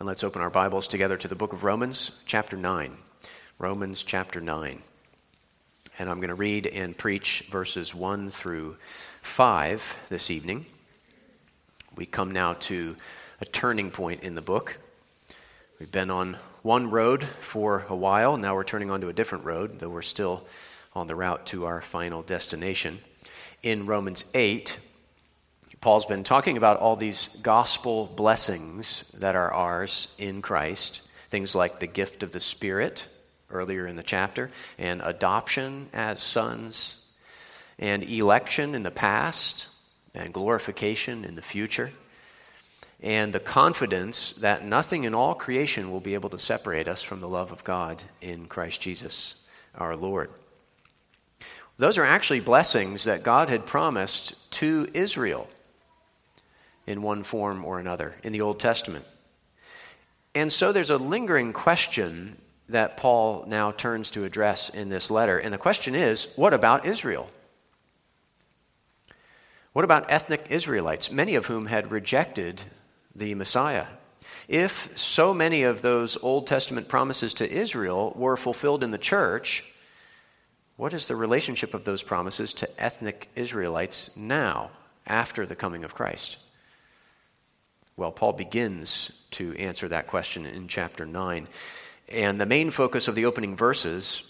And let's open our Bibles together to the book of Romans, chapter 9. Romans, chapter 9. And I'm going to read and preach verses 1 through 5 this evening. We come now to a turning point in the book. We've been on one road for a while. Now we're turning onto a different road, though we're still on the route to our final destination. In Romans 8, Paul's been talking about all these gospel blessings that are ours in Christ, things like the gift of the Spirit earlier in the chapter, and adoption as sons, and election in the past, and glorification in the future, and the confidence that nothing in all creation will be able to separate us from the love of God in Christ Jesus our Lord. Those are actually blessings that God had promised to Israel in one form or another in the Old Testament. And so there's a lingering question that Paul now turns to address in this letter. And the question is what about Israel? What about ethnic Israelites, many of whom had rejected the Messiah? If so many of those Old Testament promises to Israel were fulfilled in the church, what is the relationship of those promises to ethnic Israelites now, after the coming of Christ? Well, Paul begins to answer that question in chapter 9. And the main focus of the opening verses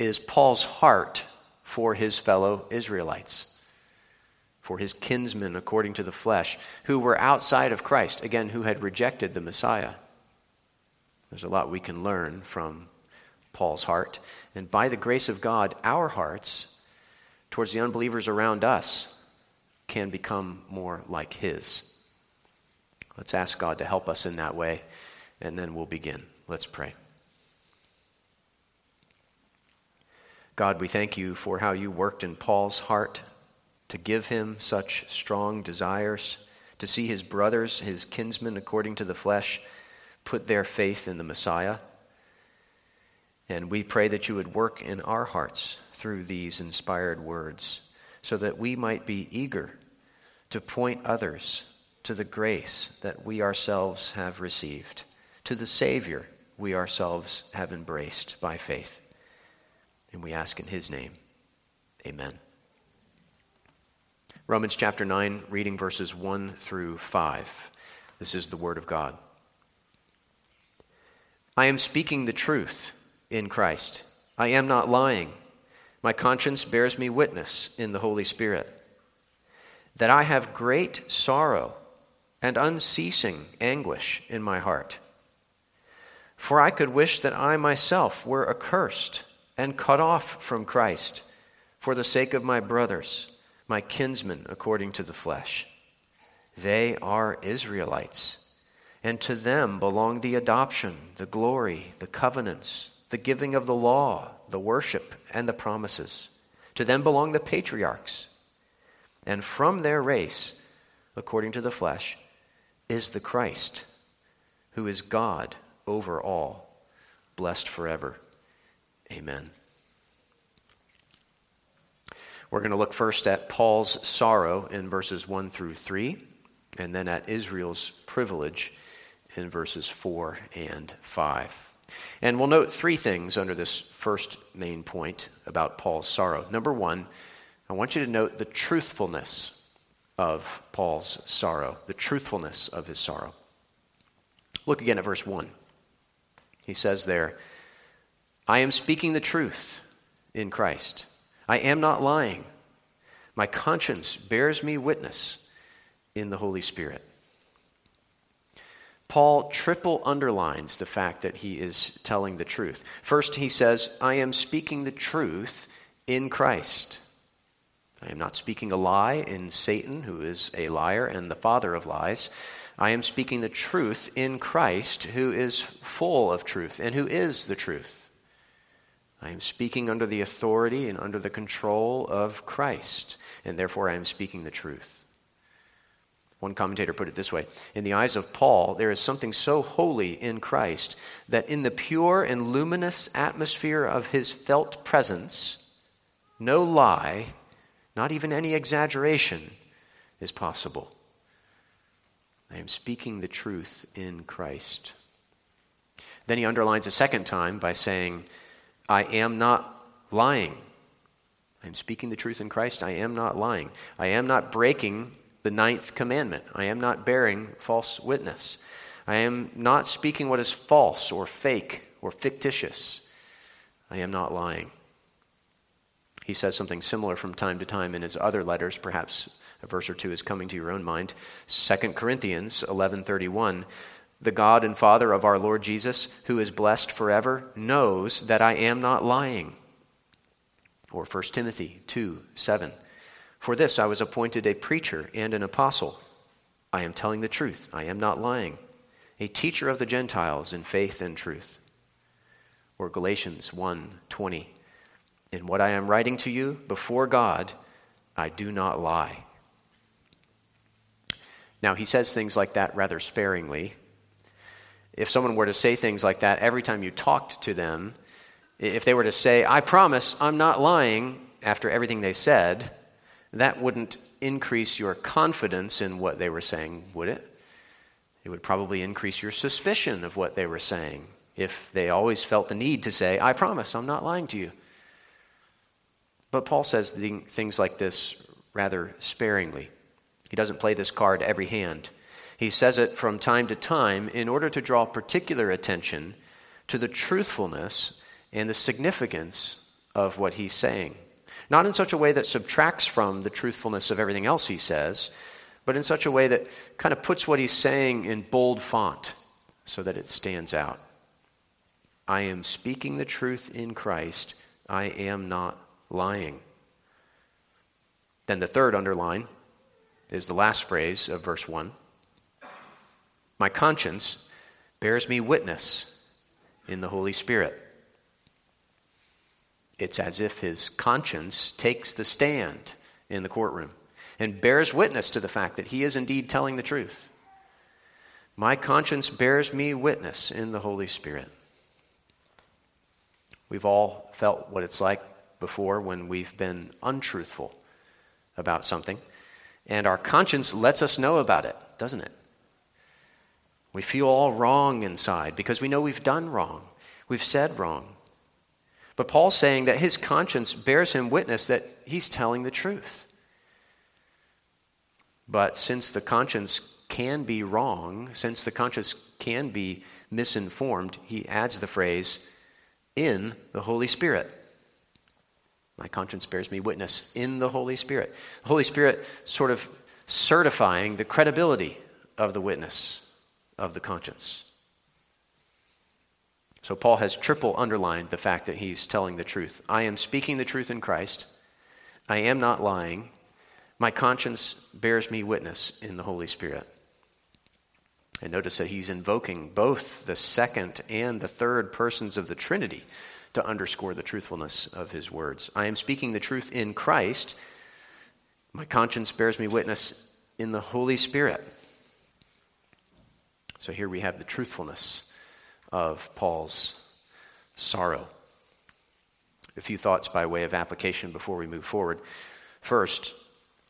is Paul's heart for his fellow Israelites, for his kinsmen according to the flesh, who were outside of Christ, again, who had rejected the Messiah. There's a lot we can learn from Paul's heart. And by the grace of God, our hearts towards the unbelievers around us can become more like his. Let's ask God to help us in that way, and then we'll begin. Let's pray. God, we thank you for how you worked in Paul's heart to give him such strong desires, to see his brothers, his kinsmen according to the flesh, put their faith in the Messiah. And we pray that you would work in our hearts through these inspired words so that we might be eager to point others to the grace that we ourselves have received, to the Savior we ourselves have embraced by faith. And we ask in His name. Amen. Romans chapter 9, reading verses 1 through 5. This is the Word of God. I am speaking the truth in Christ. I am not lying. My conscience bears me witness in the Holy Spirit that I have great sorrow and unceasing anguish in my heart. For I could wish that I myself were accursed and cut off from Christ for the sake of my brothers, my kinsmen according to the flesh. They are Israelites, and to them belong the adoption, the glory, the covenants, the giving of the law, the worship, and the promises. To them belong the patriarchs. And from their race, according to the flesh, is the Christ, who is God over all, blessed forever. Amen. We're going to look first at Paul's sorrow in verses 1 through 3, and then at Israel's privilege in verses 4 and 5. And we'll note three things under this first main point about Paul's sorrow. Number one, I want you to note the truthfulness of Paul's sorrow, the truthfulness of his sorrow. Look again at verse 1. He says there, I am speaking the truth in Christ. I am not lying. My conscience bears me witness in the Holy Spirit. Paul triple underlines the fact that he is telling the truth. First, he says, I am speaking the truth in Christ. I am not speaking a lie in Satan, who is a liar and the father of lies. I am speaking the truth in Christ, who is full of truth and who is the truth. I am speaking under the authority and under the control of Christ, and therefore I am speaking the truth. One commentator put it this way In the eyes of Paul, there is something so holy in Christ that in the pure and luminous atmosphere of his felt presence, no lie not even any exaggeration is possible. I am speaking the truth in Christ. Then he underlines a second time by saying, I am not lying. I'm speaking the truth in Christ. I am not lying. I am not breaking the ninth commandment. I am not bearing false witness. I am not speaking what is false or fake or fictitious. I am not lying. He says something similar from time to time in his other letters. Perhaps a verse or two is coming to your own mind. 2 Corinthians 11:31 The God and Father of our Lord Jesus, who is blessed forever, knows that I am not lying. Or 1 Timothy 2 7. For this I was appointed a preacher and an apostle. I am telling the truth, I am not lying. A teacher of the Gentiles in faith and truth. Or Galatians 1 20. In what I am writing to you before God, I do not lie. Now, he says things like that rather sparingly. If someone were to say things like that every time you talked to them, if they were to say, I promise I'm not lying after everything they said, that wouldn't increase your confidence in what they were saying, would it? It would probably increase your suspicion of what they were saying if they always felt the need to say, I promise I'm not lying to you. But Paul says things like this rather sparingly. He doesn't play this card every hand. He says it from time to time in order to draw particular attention to the truthfulness and the significance of what he's saying. Not in such a way that subtracts from the truthfulness of everything else he says, but in such a way that kind of puts what he's saying in bold font so that it stands out. I am speaking the truth in Christ. I am not lying. Then the third underline is the last phrase of verse 1. My conscience bears me witness in the Holy Spirit. It's as if his conscience takes the stand in the courtroom and bears witness to the fact that he is indeed telling the truth. My conscience bears me witness in the Holy Spirit. We've all felt what it's like before when we've been untruthful about something, and our conscience lets us know about it, doesn't it? We feel all wrong inside because we know we've done wrong, we've said wrong. But Paul's saying that his conscience bears him witness that he's telling the truth. But since the conscience can be wrong, since the conscience can be misinformed, he adds the phrase, in the Holy Spirit. My conscience bears me witness in the Holy Spirit. The Holy Spirit sort of certifying the credibility of the witness of the conscience. So Paul has triple underlined the fact that he's telling the truth. I am speaking the truth in Christ. I am not lying. My conscience bears me witness in the Holy Spirit. And notice that he's invoking both the second and the third persons of the Trinity to underscore the truthfulness of his words. I am speaking the truth in Christ. My conscience bears me witness in the Holy Spirit. So here we have the truthfulness of Paul's sorrow. A few thoughts by way of application before we move forward. First,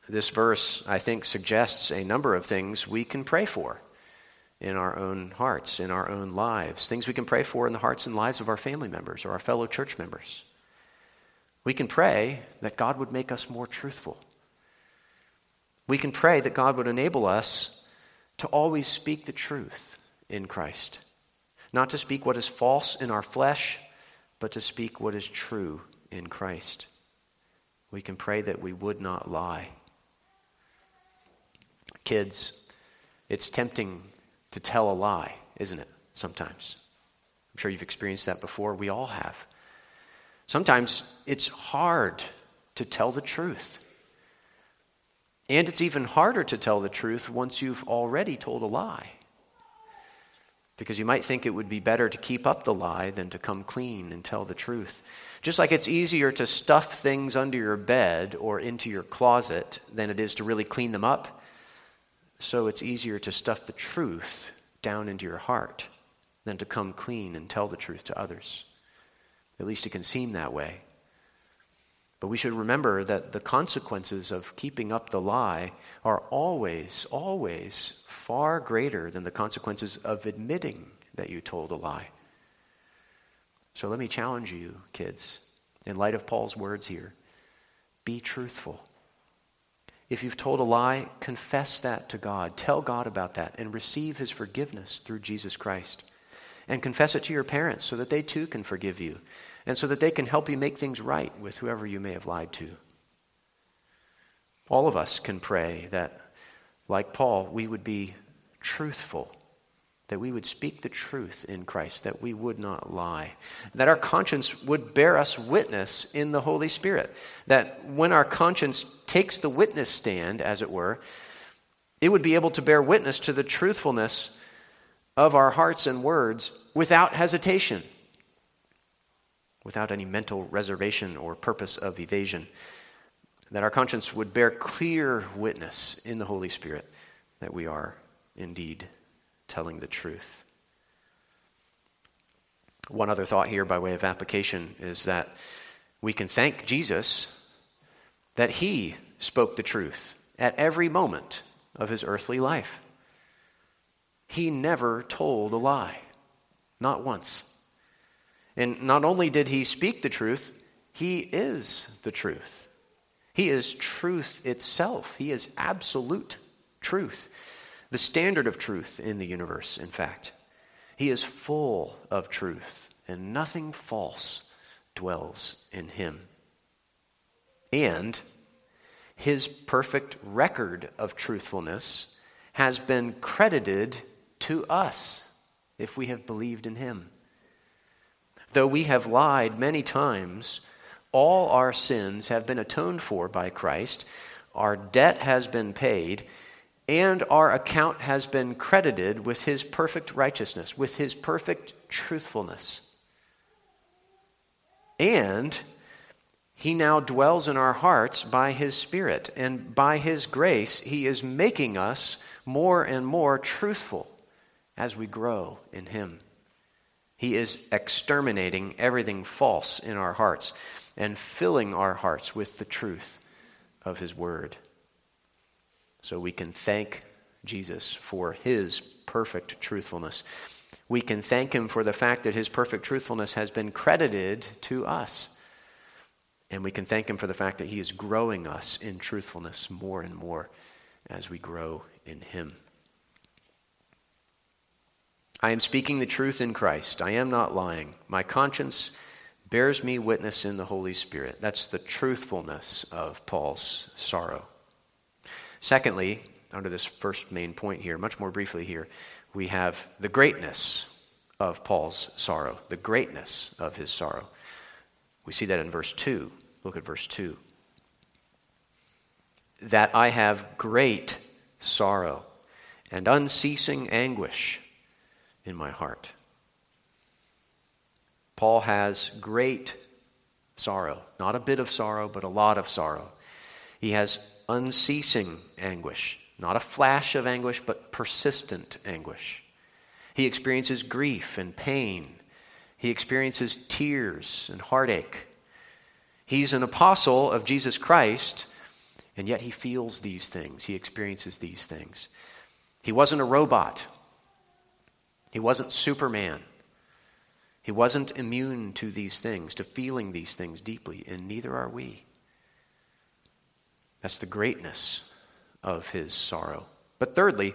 this verse, I think, suggests a number of things we can pray for in our own hearts, in our own lives, things we can pray for in the hearts and lives of our family members or our fellow church members. We can pray that God would make us more truthful. We can pray that God would enable us to always speak the truth in Christ not to speak what is false in our flesh, but to speak what is true in Christ. We can pray that we would not lie. Kids, it's tempting to tell a lie, isn't it? Sometimes. I'm sure you've experienced that before. We all have. Sometimes it's hard to tell the truth. And it's even harder to tell the truth once you've already told a lie because you might think it would be better to keep up the lie than to come clean and tell the truth. Just like it's easier to stuff things under your bed or into your closet than it is to really clean them up, so it's easier to stuff the truth down into your heart than to come clean and tell the truth to others. At least it can seem that way. But we should remember that the consequences of keeping up the lie are always, always far greater than the consequences of admitting that you told a lie. So let me challenge you, kids, in light of Paul's words here be truthful. If you've told a lie, confess that to God. Tell God about that and receive his forgiveness through Jesus Christ. And confess it to your parents so that they too can forgive you and so that they can help you make things right with whoever you may have lied to. All of us can pray that, like Paul, we would be truthful, that we would speak the truth in Christ, that we would not lie, that our conscience would bear us witness in the Holy Spirit, that when our conscience takes the witness stand, as it were, it would be able to bear witness to the truthfulness of our hearts and words without hesitation without any mental reservation or purpose of evasion. That our conscience would bear clear witness in the Holy Spirit that we are indeed telling the truth. One other thought here, by way of application, is that we can thank Jesus that he spoke the truth at every moment of his earthly life. He never told a lie, not once. And not only did he speak the truth, he is the truth. He is truth itself. He is absolute truth, the standard of truth in the universe, in fact. He is full of truth, and nothing false dwells in him. And his perfect record of truthfulness has been credited to us if we have believed in him. Though we have lied many times, all our sins have been atoned for by Christ, our debt has been paid, and our account has been credited with his perfect righteousness, with his perfect truthfulness. And he now dwells in our hearts by his Spirit, and by his grace, he is making us more and more truthful as we grow in him. He is exterminating everything false in our hearts and filling our hearts with the truth of His Word. So we can thank Jesus for His perfect truthfulness. We can thank Him for the fact that His perfect truthfulness has been credited to us. And we can thank Him for the fact that He is growing us in truthfulness more and more as we grow in Him. I am speaking the truth in Christ. I am not lying. My conscience bears me witness in the Holy Spirit. That's the truthfulness of Paul's sorrow. Secondly, under this first main point here, much more briefly here, we have the greatness of Paul's sorrow, the greatness of his sorrow. We see that in verse 2. Look at verse 2. That I have great sorrow and unceasing anguish in my heart. Paul has great sorrow, not a bit of sorrow, but a lot of sorrow. He has unceasing anguish, not a flash of anguish, but persistent anguish. He experiences grief and pain. He experiences tears and heartache. He's an apostle of Jesus Christ, and yet he feels these things. He experiences these things. He wasn't a robot. He wasn't Superman. He wasn't immune to these things, to feeling these things deeply, and neither are we. That's the greatness of his sorrow. But thirdly,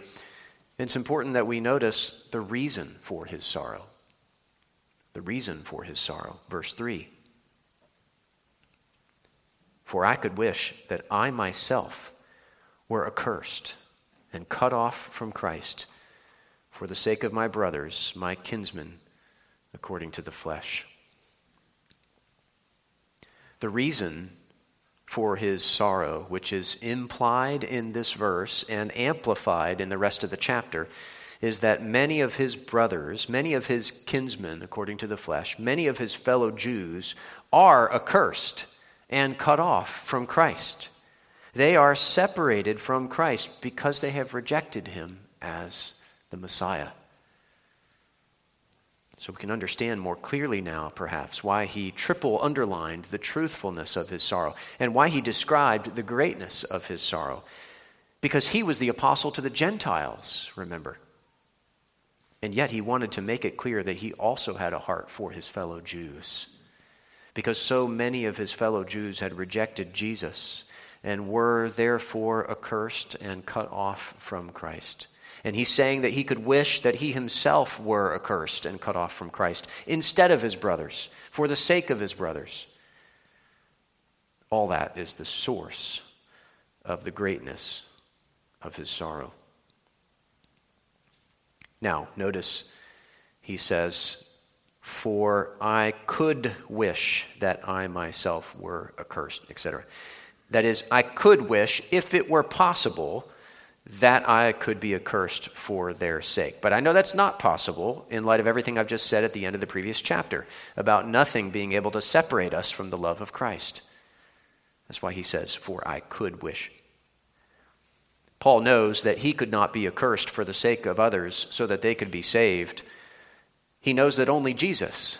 it's important that we notice the reason for his sorrow. The reason for his sorrow. Verse 3 For I could wish that I myself were accursed and cut off from Christ for the sake of my brothers, my kinsmen, according to the flesh. The reason for his sorrow, which is implied in this verse and amplified in the rest of the chapter, is that many of his brothers, many of his kinsmen, according to the flesh, many of his fellow Jews are accursed and cut off from Christ. They are separated from Christ because they have rejected him as the Messiah. So we can understand more clearly now, perhaps, why he triple underlined the truthfulness of his sorrow and why he described the greatness of his sorrow. Because he was the apostle to the Gentiles, remember. And yet he wanted to make it clear that he also had a heart for his fellow Jews. Because so many of his fellow Jews had rejected Jesus and were therefore accursed and cut off from Christ. And he's saying that he could wish that he himself were accursed and cut off from Christ instead of his brothers, for the sake of his brothers. All that is the source of the greatness of his sorrow. Now, notice he says, For I could wish that I myself were accursed, etc. That is, I could wish, if it were possible, that I could be accursed for their sake. But I know that's not possible in light of everything I've just said at the end of the previous chapter about nothing being able to separate us from the love of Christ. That's why he says, For I could wish. Paul knows that he could not be accursed for the sake of others so that they could be saved. He knows that only Jesus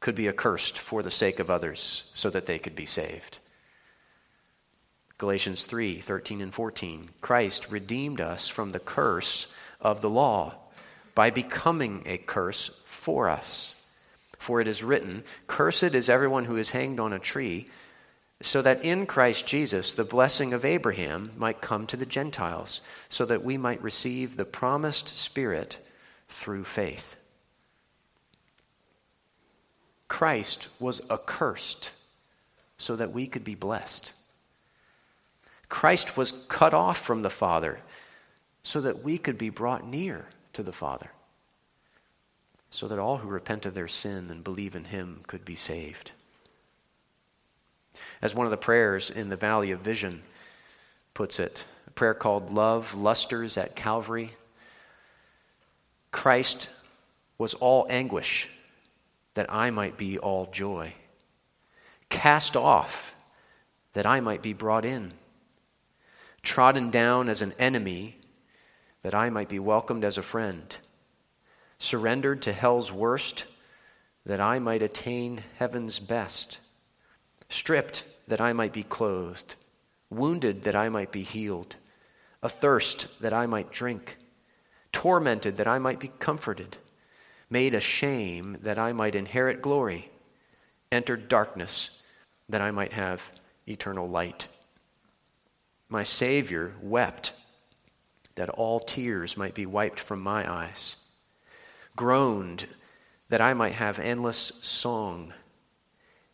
could be accursed for the sake of others so that they could be saved. Galatians 3 13 and 14. Christ redeemed us from the curse of the law by becoming a curse for us. For it is written, Cursed is everyone who is hanged on a tree, so that in Christ Jesus the blessing of Abraham might come to the Gentiles, so that we might receive the promised Spirit through faith. Christ was accursed so that we could be blessed. Christ was cut off from the Father so that we could be brought near to the Father, so that all who repent of their sin and believe in Him could be saved. As one of the prayers in the Valley of Vision puts it, a prayer called Love Lusters at Calvary. Christ was all anguish that I might be all joy, cast off that I might be brought in trodden down as an enemy that I might be welcomed as a friend, surrendered to hell's worst that I might attain heaven's best, stripped that I might be clothed, wounded that I might be healed, athirst that I might drink, tormented that I might be comforted, made a shame that I might inherit glory, entered darkness that I might have eternal light my Savior wept that all tears might be wiped from my eyes, groaned that I might have endless song,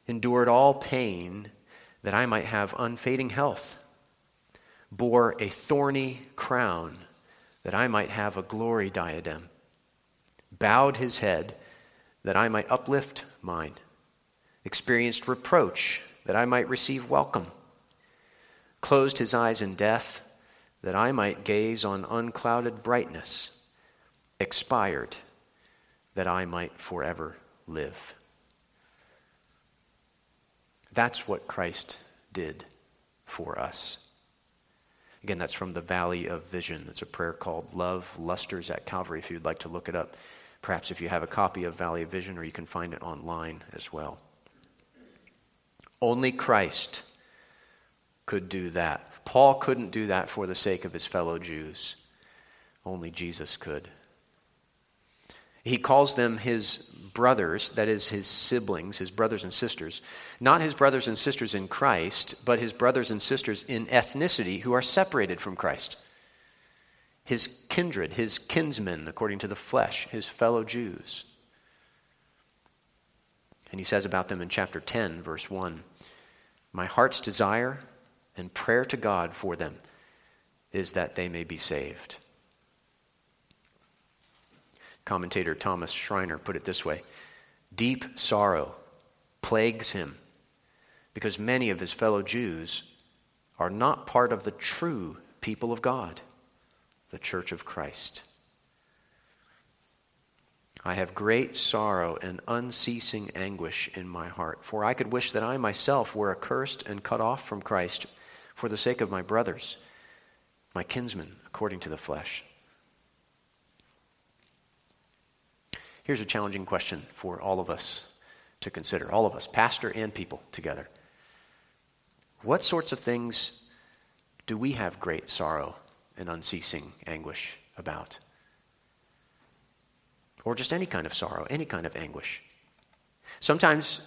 endured all pain that I might have unfading health, bore a thorny crown that I might have a glory diadem, bowed his head that I might uplift mine, experienced reproach that I might receive welcome closed his eyes in death that I might gaze on unclouded brightness, expired that I might forever live. That's what Christ did for us. Again, that's from the Valley of Vision. It's a prayer called Love Lusters at Calvary, if you'd like to look it up. Perhaps if you have a copy of Valley of Vision, or you can find it online as well. Only Christ could do that. Paul couldn't do that for the sake of his fellow Jews, only Jesus could. He calls them his brothers, that is, his siblings, his brothers and sisters. Not his brothers and sisters in Christ, but his brothers and sisters in ethnicity who are separated from Christ. His kindred, his kinsmen, according to the flesh, his fellow Jews. And he says about them in chapter 10, verse 1 My heart's desire and prayer to God for them is that they may be saved. Commentator Thomas Schreiner put it this way Deep sorrow plagues him because many of his fellow Jews are not part of the true people of God, the church of Christ. I have great sorrow and unceasing anguish in my heart, for I could wish that I myself were accursed and cut off from Christ for the sake of my brothers, my kinsmen, according to the flesh. Here's a challenging question for all of us to consider, all of us, pastor and people together. What sorts of things do we have great sorrow and unceasing anguish about? Or just any kind of sorrow, any kind of anguish. Sometimes,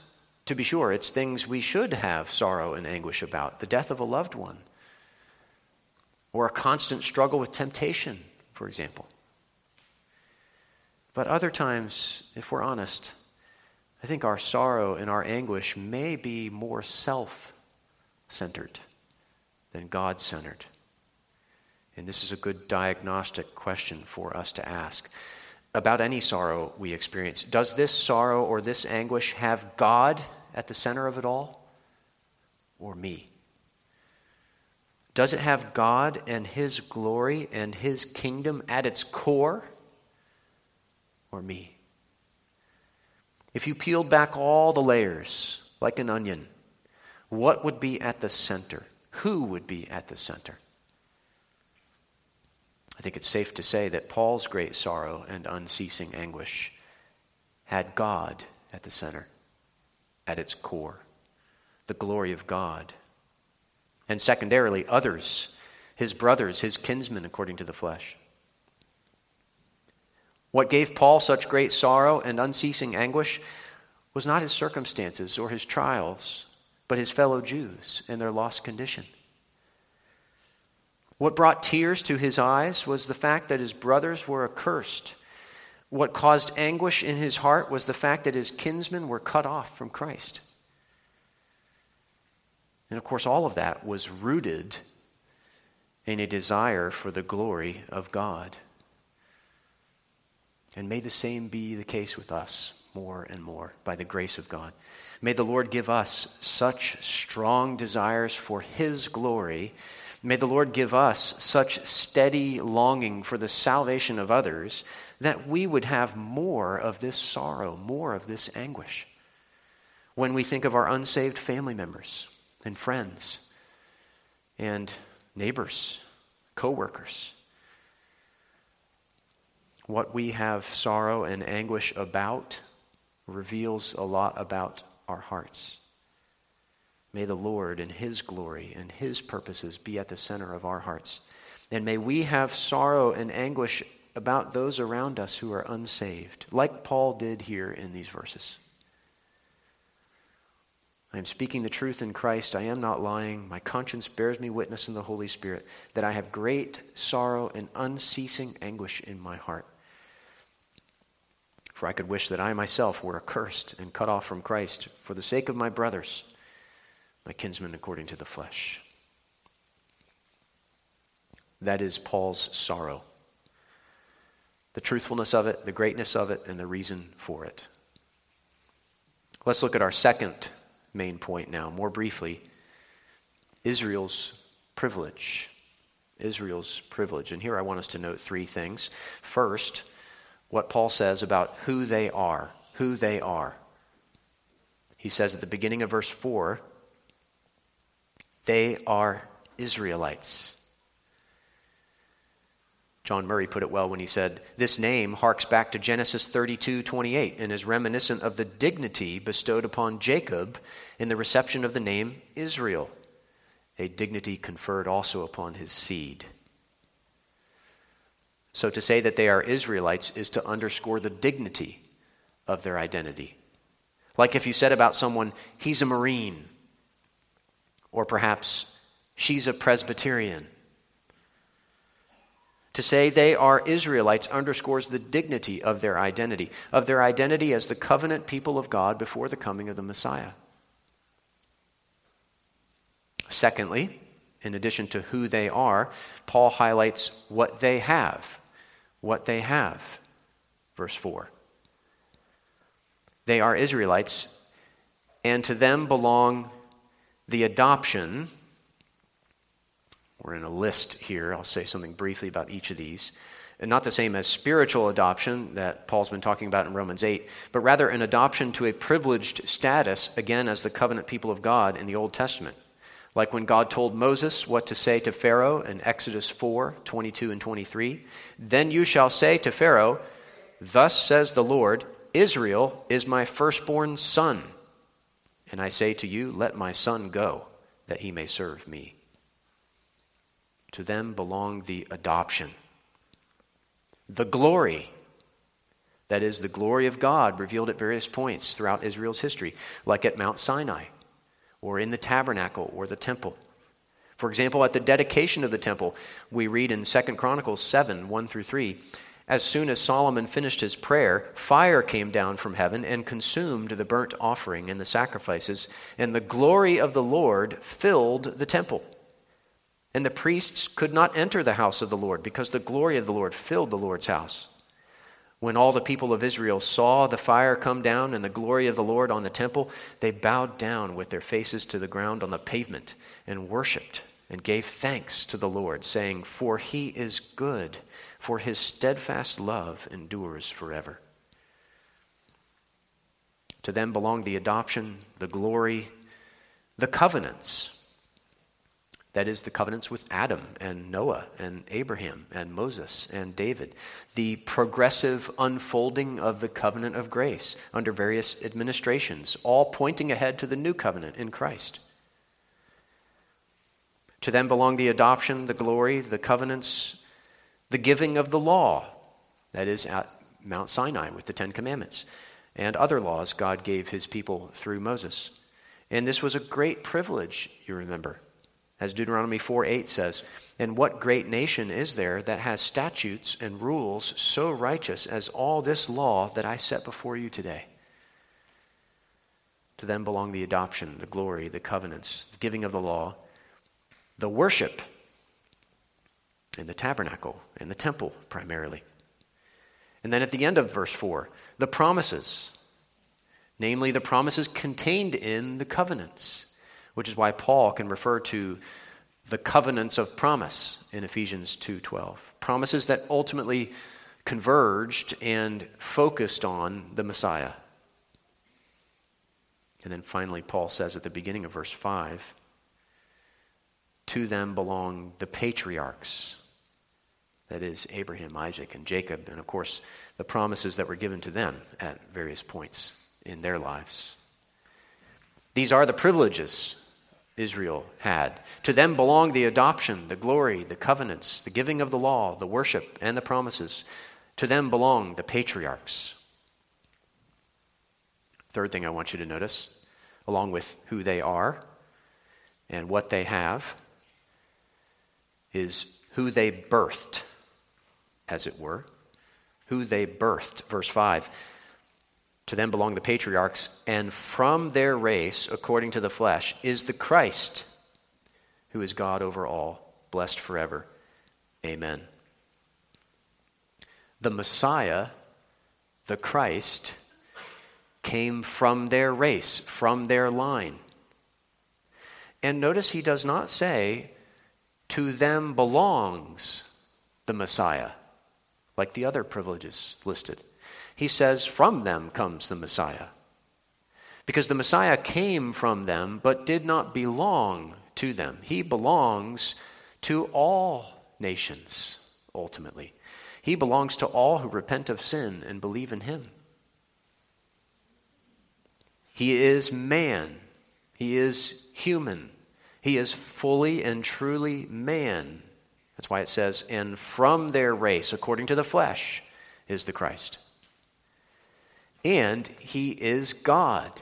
to be sure, it's things we should have sorrow and anguish about the death of a loved one, or a constant struggle with temptation, for example. But other times, if we're honest, I think our sorrow and our anguish may be more self centered than God centered. And this is a good diagnostic question for us to ask about any sorrow we experience. Does this sorrow or this anguish have God at the center of it all or me? Does it have God and His glory and His kingdom at its core or me? If you peeled back all the layers like an onion, what would be at the center? Who would be at the center? I think it's safe to say that Paul's great sorrow and unceasing anguish had God at the center, at its core, the glory of God. And secondarily, others, his brothers, his kinsmen, according to the flesh. What gave Paul such great sorrow and unceasing anguish was not his circumstances or his trials, but his fellow Jews and their lost condition. What brought tears to his eyes was the fact that his brothers were accursed. What caused anguish in his heart was the fact that his kinsmen were cut off from Christ. And of course, all of that was rooted in a desire for the glory of God. And may the same be the case with us more and more by the grace of God. May the Lord give us such strong desires for His glory May the Lord give us such steady longing for the salvation of others that we would have more of this sorrow, more of this anguish. When we think of our unsaved family members and friends and neighbors, co-workers, what we have sorrow and anguish about reveals a lot about our hearts. May the Lord and His glory and His purposes be at the center of our hearts. And may we have sorrow and anguish about those around us who are unsaved, like Paul did here in these verses. I am speaking the truth in Christ. I am not lying. My conscience bears me witness in the Holy Spirit that I have great sorrow and unceasing anguish in my heart. For I could wish that I myself were accursed and cut off from Christ for the sake of my brothers my kinsman according to the flesh. That is Paul's sorrow. The truthfulness of it, the greatness of it, and the reason for it. Let's look at our second main point now, more briefly Israel's privilege. Israel's privilege. And here I want us to note three things. First, what Paul says about who they are. Who they are. He says at the beginning of verse 4 they are Israelites. John Murray put it well when he said, This name harks back to Genesis 32 28 and is reminiscent of the dignity bestowed upon Jacob in the reception of the name Israel, a dignity conferred also upon his seed. So to say that they are Israelites is to underscore the dignity of their identity. Like if you said about someone, he's a Marine or perhaps she's a Presbyterian. To say they are Israelites underscores the dignity of their identity, of their identity as the covenant people of God before the coming of the Messiah. Secondly, in addition to who they are, Paul highlights what they have. What they have. Verse 4. They are Israelites, and to them belong the adoption, we're in a list here. I'll say something briefly about each of these. And not the same as spiritual adoption that Paul's been talking about in Romans 8, but rather an adoption to a privileged status, again, as the covenant people of God in the Old Testament. Like when God told Moses what to say to Pharaoh in Exodus 4 22 and 23. Then you shall say to Pharaoh, Thus says the Lord Israel is my firstborn son. And I say to you, Let my son go, that he may serve me. To them belong the adoption, the glory, that is, the glory of God revealed at various points throughout Israel's history, like at Mount Sinai, or in the tabernacle or the temple. For example, at the dedication of the temple, we read in 2 Chronicles 7 1 through 3 as soon as Solomon finished his prayer, fire came down from heaven and consumed the burnt offering and the sacrifices, and the glory of the Lord filled the temple. And the priests could not enter the house of the Lord because the glory of the Lord filled the Lord's house. When all the people of Israel saw the fire come down and the glory of the Lord on the temple, they bowed down with their faces to the ground on the pavement and worshiped and gave thanks to the Lord, saying, For he is good for his steadfast love endures forever. To them belong the adoption, the glory, the covenants. That is, the covenants with Adam and Noah and Abraham and Moses and David. The progressive unfolding of the covenant of grace under various administrations, all pointing ahead to the new covenant in Christ. To them belong the adoption, the glory, the covenants, the giving of the law, that is, at Mount Sinai with the Ten Commandments, and other laws God gave his people through Moses. And this was a great privilege, you remember. As Deuteronomy 4 8 says, And what great nation is there that has statutes and rules so righteous as all this law that I set before you today? To them belong the adoption, the glory, the covenants, the giving of the law, the worship in the tabernacle, in the temple primarily. And then at the end of verse 4, the promises, namely the promises contained in the covenants, which is why Paul can refer to the covenants of promise in Ephesians 2:12. Promises that ultimately converged and focused on the Messiah. And then finally Paul says at the beginning of verse 5, to them belong the patriarchs that is, Abraham, Isaac, and Jacob, and of course, the promises that were given to them at various points in their lives. These are the privileges Israel had. To them belong the adoption, the glory, the covenants, the giving of the law, the worship, and the promises. To them belong the patriarchs. Third thing I want you to notice, along with who they are and what they have, is who they birthed as it were, who they birthed. Verse 5 To them belong the patriarchs, and from their race, according to the flesh, is the Christ, who is God over all, blessed forever. Amen. The Messiah, the Christ, came from their race, from their line. And notice he does not say, to them belongs the Messiah like the other privileges listed. He says, From them comes the Messiah. Because the Messiah came from them, but did not belong to them. He belongs to all nations, ultimately. He belongs to all who repent of sin and believe in him. He is man. He is human. He is fully and truly man. That's why it says, and from their race, according to the flesh, is the Christ. And he is God.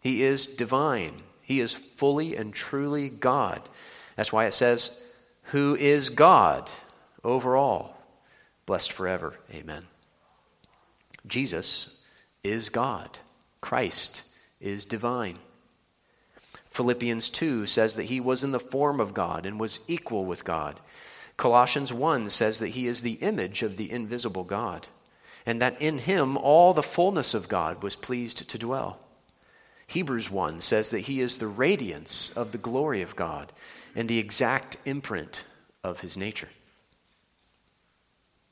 He is divine. He is fully and truly God. That's why it says, who is God over all, blessed forever. Amen. Jesus is God. Christ is divine. Philippians 2 says that he was in the form of God and was equal with God. Colossians 1 says that he is the image of the invisible God, and that in him all the fullness of God was pleased to dwell. Hebrews 1 says that he is the radiance of the glory of God and the exact imprint of his nature.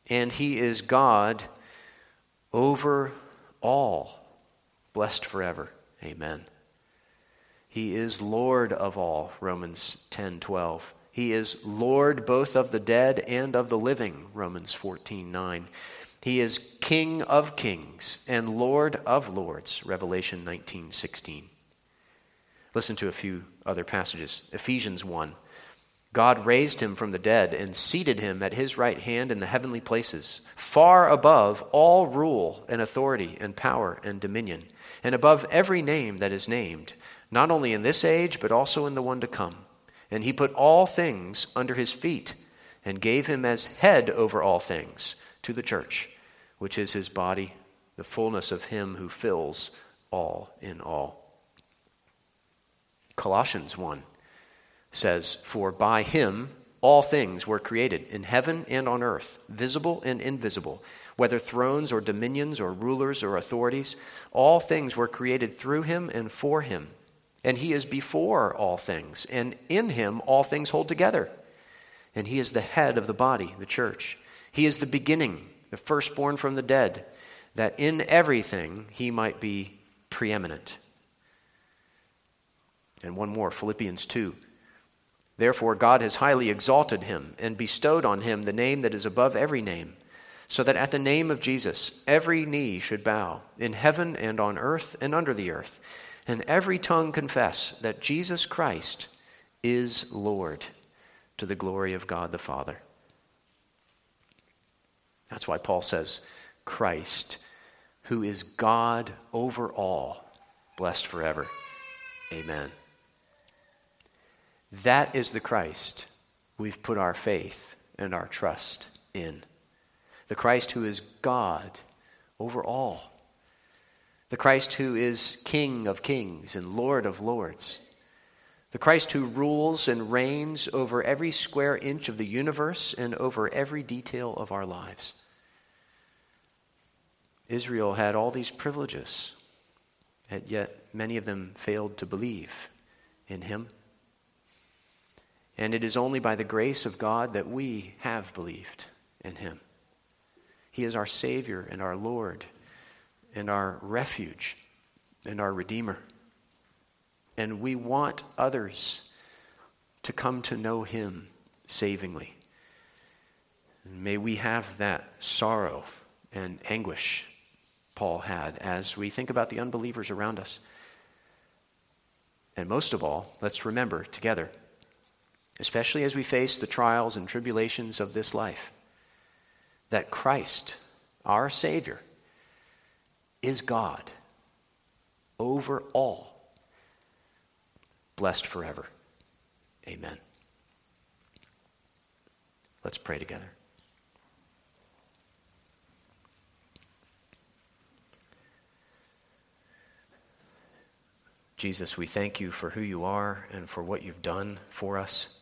And he is God over all, blessed forever. Amen. He is Lord of all, Romans 10 12. He is Lord both of the dead and of the living, Romans 14 9. He is King of kings and Lord of lords. Revelation 19:16. Listen to a few other passages. Ephesians 1. God raised him from the dead and seated him at his right hand in the heavenly places, far above all rule and authority and power and dominion, and above every name that is named, not only in this age, but also in the one to come. And he put all things under his feet and gave him as head over all things to the church which is his body, the fullness of him who fills all in all. Colossians 1 says, For by him all things were created, in heaven and on earth, visible and invisible, whether thrones or dominions or rulers or authorities, all things were created through him and for him. And he is before all things, and in him all things hold together. And he is the head of the body, the church. He is the beginning the firstborn from the dead, that in everything he might be preeminent. And one more, Philippians 2. Therefore, God has highly exalted him and bestowed on him the name that is above every name, so that at the name of Jesus every knee should bow, in heaven and on earth and under the earth, and every tongue confess that Jesus Christ is Lord, to the glory of God the Father. That's why Paul says, Christ, who is God over all, blessed forever. Amen. That is the Christ we've put our faith and our trust in. The Christ who is God over all. The Christ who is King of kings and Lord of lords. The Christ who rules and reigns over every square inch of the universe and over every detail of our lives. Israel had all these privileges, and yet many of them failed to believe in him. And it is only by the grace of God that we have believed in him. He is our Savior and our Lord and our refuge and our Redeemer and we want others to come to know Him savingly. And may we have that sorrow and anguish Paul had as we think about the unbelievers around us. And most of all, let's remember together, especially as we face the trials and tribulations of this life, that Christ, our Savior, is God over all blessed forever. Amen. Let's pray together. Jesus, we thank you for who you are and for what you've done for us.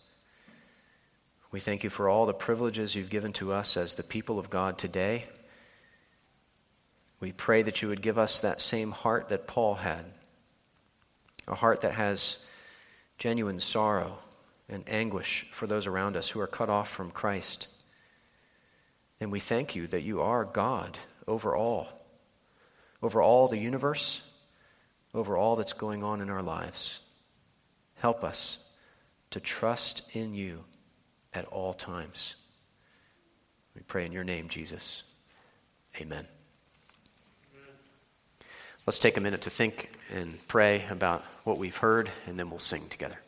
We thank you for all the privileges you've given to us as the people of God today. We pray that you would give us that same heart that Paul had a heart that has genuine sorrow and anguish for those around us who are cut off from Christ. And we thank you that you are God over all, over all the universe, over all that's going on in our lives. Help us to trust in you at all times. We pray in your name, Jesus. Amen. Let's take a minute to think and pray about what we've heard, and then we'll sing together.